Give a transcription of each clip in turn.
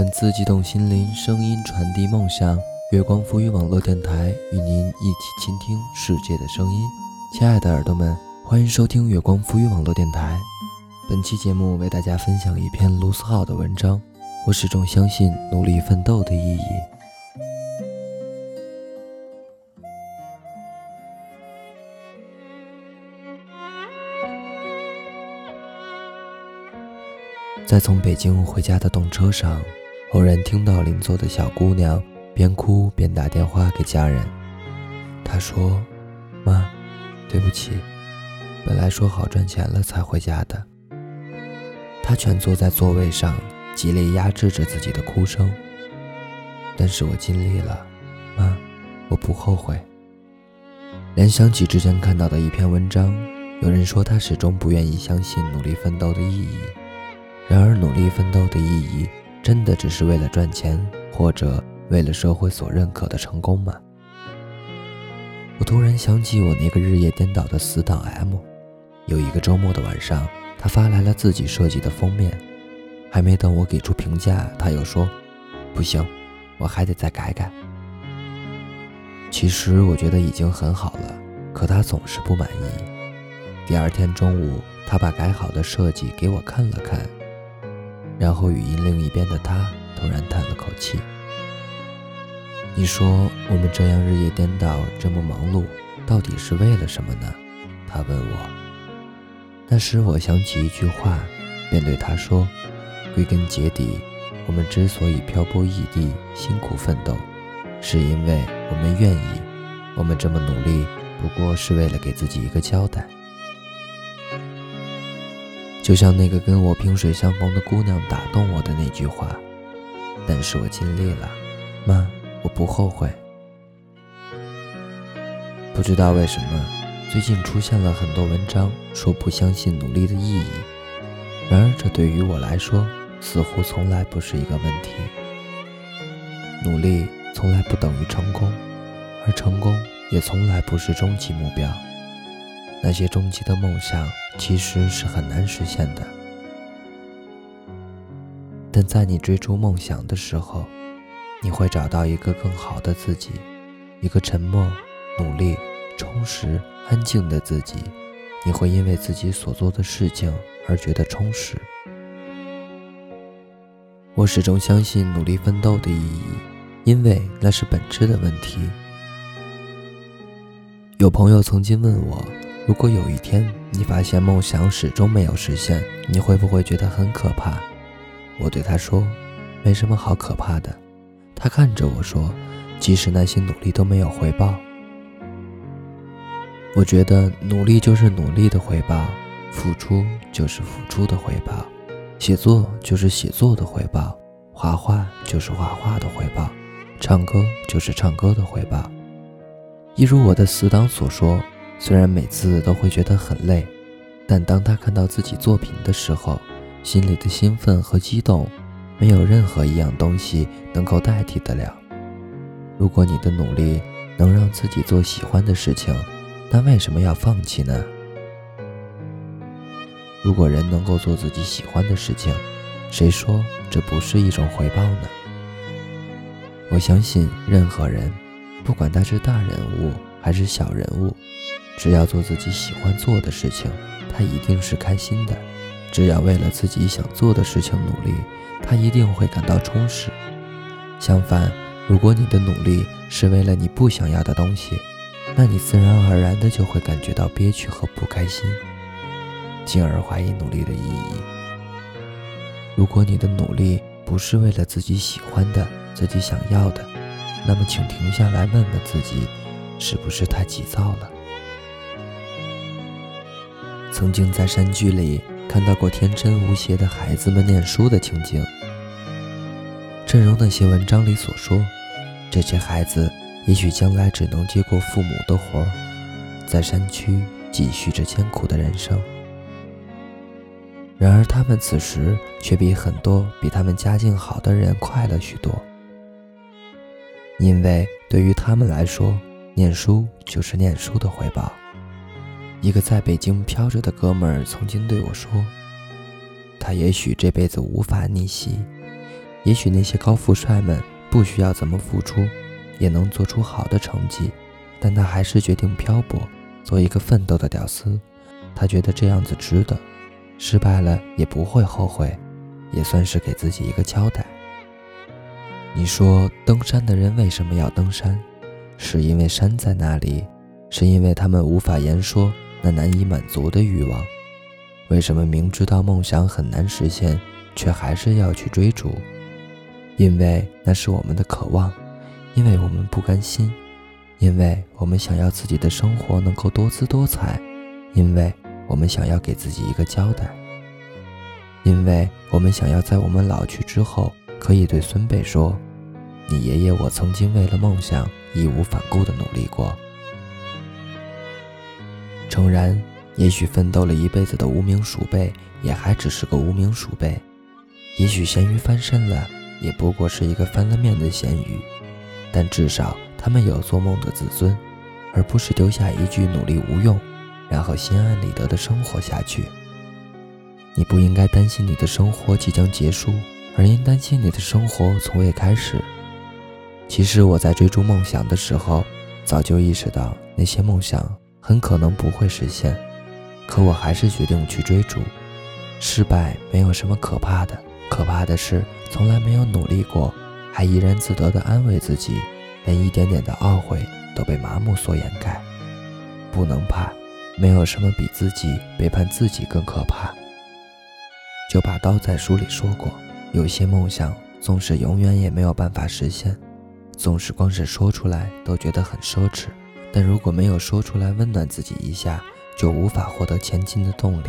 文字激动心灵，声音传递梦想。月光浮语网络电台与您一起倾听世界的声音。亲爱的耳朵们，欢迎收听月光浮语网络电台。本期节目为大家分享一篇卢思浩的文章。我始终相信努力奋斗的意义。在从北京回家的动车上，偶然听到邻座的小姑娘边哭边打电话给家人。她说：“妈，对不起，本来说好赚钱了才回家的。”她蜷坐在座位上，极力压制着自己的哭声。但是我尽力了，妈，我不后悔。联想起之前看到的一篇文章，有人说他始终不愿意相信努力奋斗的意义。然而，努力奋斗的意义，真的只是为了赚钱，或者为了社会所认可的成功吗？我突然想起我那个日夜颠倒的死党 M，有一个周末的晚上，他发来了自己设计的封面，还没等我给出评价，他又说：“不行，我还得再改改。”其实我觉得已经很好了，可他总是不满意。第二天中午，他把改好的设计给我看了看。然后，语音另一边的他突然叹了口气。你说我们这样日夜颠倒，这么忙碌，到底是为了什么呢？他问我。那时我想起一句话，便对他说：归根结底，我们之所以漂泊异地、辛苦奋斗，是因为我们愿意。我们这么努力，不过是为了给自己一个交代。就像那个跟我萍水相逢的姑娘打动我的那句话，但是我尽力了，妈，我不后悔。不知道为什么，最近出现了很多文章说不相信努力的意义，然而这对于我来说，似乎从来不是一个问题。努力从来不等于成功，而成功也从来不是终极目标。那些终极的梦想其实是很难实现的，但在你追逐梦想的时候，你会找到一个更好的自己，一个沉默、努力、充实、安静的自己。你会因为自己所做的事情而觉得充实。我始终相信努力奋斗的意义，因为那是本质的问题。有朋友曾经问我。如果有一天你发现梦想始终没有实现，你会不会觉得很可怕？我对他说：“没什么好可怕的。”他看着我说：“即使那些努力都没有回报，我觉得努力就是努力的回报，付出就是付出的回报，写作就是写作的回报，画画就是画画的回报，唱歌就是唱歌的回报。”一如我的死党所说。虽然每次都会觉得很累，但当他看到自己作品的时候，心里的兴奋和激动，没有任何一样东西能够代替得了。如果你的努力能让自己做喜欢的事情，那为什么要放弃呢？如果人能够做自己喜欢的事情，谁说这不是一种回报呢？我相信任何人，不管他是大人物还是小人物。只要做自己喜欢做的事情，他一定是开心的；只要为了自己想做的事情努力，他一定会感到充实。相反，如果你的努力是为了你不想要的东西，那你自然而然的就会感觉到憋屈和不开心，进而怀疑努力的意义。如果你的努力不是为了自己喜欢的、自己想要的，那么请停下来问问自己，是不是太急躁了？曾经在山居里看到过天真无邪的孩子们念书的情景，正如那些文章里所说，这些孩子也许将来只能接过父母的活儿，在山区继续着艰苦的人生。然而，他们此时却比很多比他们家境好的人快乐许多，因为对于他们来说，念书就是念书的回报。一个在北京飘着的哥们儿曾经对我说：“他也许这辈子无法逆袭，也许那些高富帅们不需要怎么付出，也能做出好的成绩，但他还是决定漂泊，做一个奋斗的屌丝。他觉得这样子值得，失败了也不会后悔，也算是给自己一个交代。你说登山的人为什么要登山？是因为山在那里，是因为他们无法言说那难以满足的欲望。为什么明知道梦想很难实现，却还是要去追逐？因为那是我们的渴望，因为我们不甘心，因为我们想要自己的生活能够多姿多彩，因为我们想要给自己一个交代，因为我们想要在我们老去之后，可以对孙辈说：“你爷爷我曾经为了梦想义无反顾地努力过。”诚然。也许奋斗了一辈子的无名鼠辈，也还只是个无名鼠辈；也许咸鱼翻身了，也不过是一个翻了面的咸鱼。但至少他们有做梦的自尊，而不是丢下一句努力无用，然后心安理得的生活下去。你不应该担心你的生活即将结束，而应担心你的生活从未开始。其实我在追逐梦想的时候，早就意识到那些梦想很可能不会实现。可我还是决定去追逐。失败没有什么可怕的，可怕的是从来没有努力过，还怡然自得地安慰自己，连一点点的懊悔都被麻木所掩盖。不能怕，没有什么比自己背叛自己更可怕。九把刀在书里说过，有些梦想纵使永远也没有办法实现，纵使光是说出来都觉得很奢侈，但如果没有说出来温暖自己一下。就无法获得前进的动力。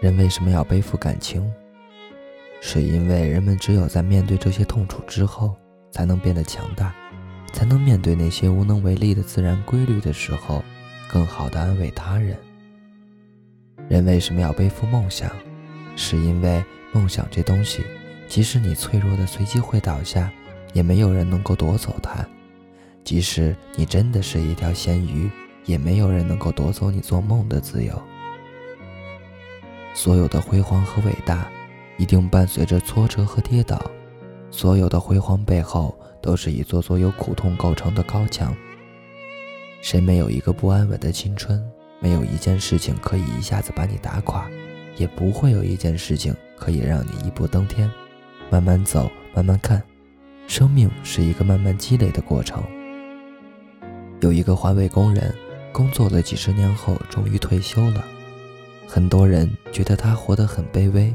人为什么要背负感情？是因为人们只有在面对这些痛楚之后，才能变得强大，才能面对那些无能为力的自然规律的时候，更好的安慰他人。人为什么要背负梦想？是因为梦想这东西，即使你脆弱的随机会倒下，也没有人能够夺走它。即使你真的是一条咸鱼。也没有人能够夺走你做梦的自由。所有的辉煌和伟大，一定伴随着挫折和跌倒。所有的辉煌背后，都是一座座由苦痛构成的高墙。谁没有一个不安稳的青春？没有一件事情可以一下子把你打垮，也不会有一件事情可以让你一步登天。慢慢走，慢慢看，生命是一个慢慢积累的过程。有一个环卫工人。工作了几十年后，终于退休了。很多人觉得他活得很卑微，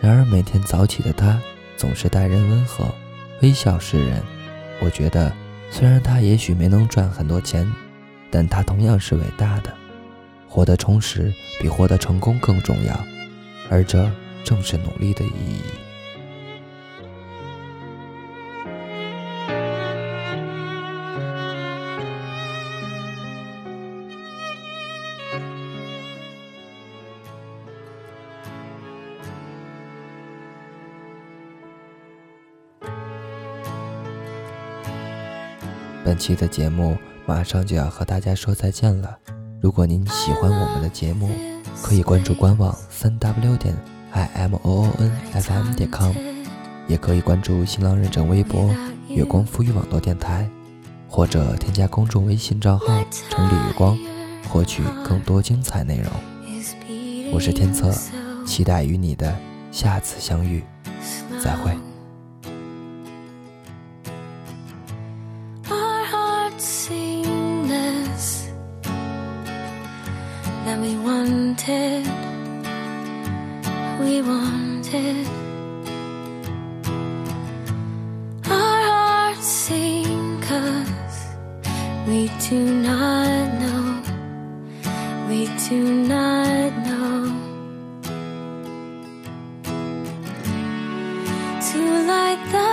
然而每天早起的他总是待人温和，微笑示人。我觉得，虽然他也许没能赚很多钱，但他同样是伟大的。活得充实比获得成功更重要，而这正是努力的意义。本期的节目马上就要和大家说再见了。如果您喜欢我们的节目，可以关注官网三 w 点 i m o o n f m 点 com，也可以关注新浪认证微博月光赋予网络电台，或者添加公众微信账号城里月光，获取更多精彩内容。我是天策，期待与你的下次相遇，再会。Wanted, we wanted. Our hearts sing cause we do not know, we do not know. To light the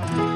Bye.